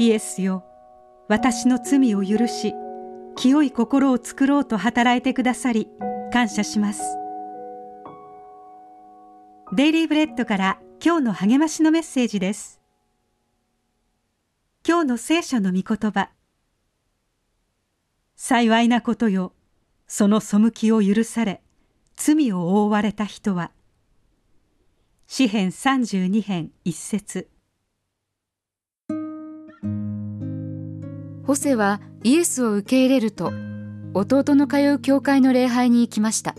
イエスよ。私の罪を許し清い心を作ろうと働いてくださり感謝します。デイリーブレッドから今日の励ましのメッセージです。今日の聖書の御言葉。幸いなことよ。その背きを許され罪を覆われた人は。詩編32編一節。ホセはイエスを受け入れると弟の通う教会の礼拝に行きました。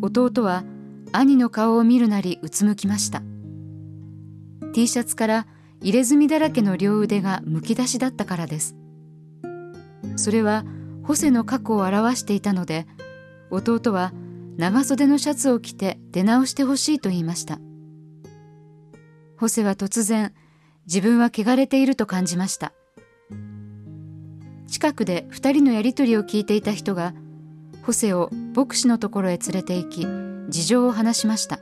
弟は兄の顔を見るなりうつむきました。T シャツから入れ墨だらけの両腕がむき出しだったからです。それはホセの過去を表していたので弟は長袖のシャツを着て出直してほしいと言いました。ホセは突然自分は汚れていると感じました。近くで2人のやり取りを聞いていた人がホセを牧師のところへ連れて行き事情を話しました。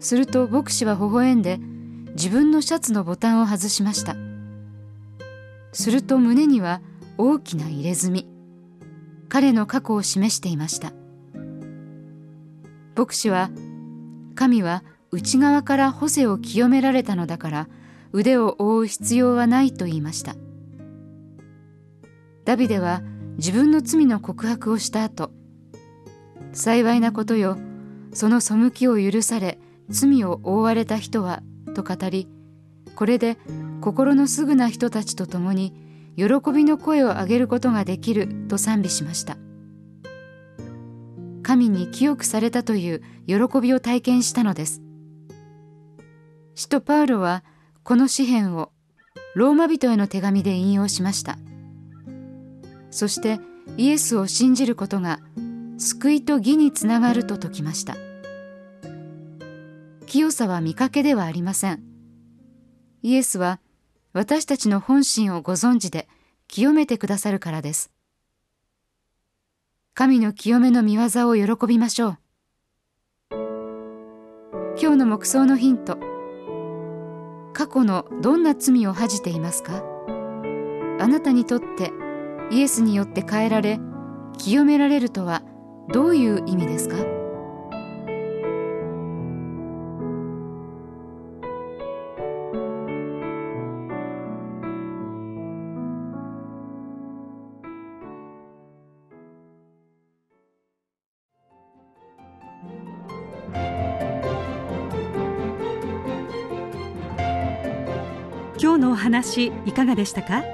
すると牧師は微笑んで自分のシャツのボタンを外しました。すると胸には大きな入れ墨彼の過去を示していました。牧師は神は内側からホセを清められたのだから腕を覆う必要はないと言いました。ダビデは自分の罪の告白をした後幸いなことよその背きを許され罪を覆われた人はと語りこれで心のすぐな人たちと共に喜びの声を上げることができると賛美しました。神に清くされたという喜びを体験したのです。使徒パウロはこの詩篇をローマ人への手紙で引用しました「そしてイエスを信じることが救いと義につながると説きました。清さは見かけではありません。イエスは私たちの本心をご存知で清めてくださるからです。神の清めの見業を喜びましょう。今日の目想のヒント。過去のどんな罪を恥じていますか？あなたにとってイエスによって変えられ清められるとはどういう意味ですか？今日のお話いかがでしたか？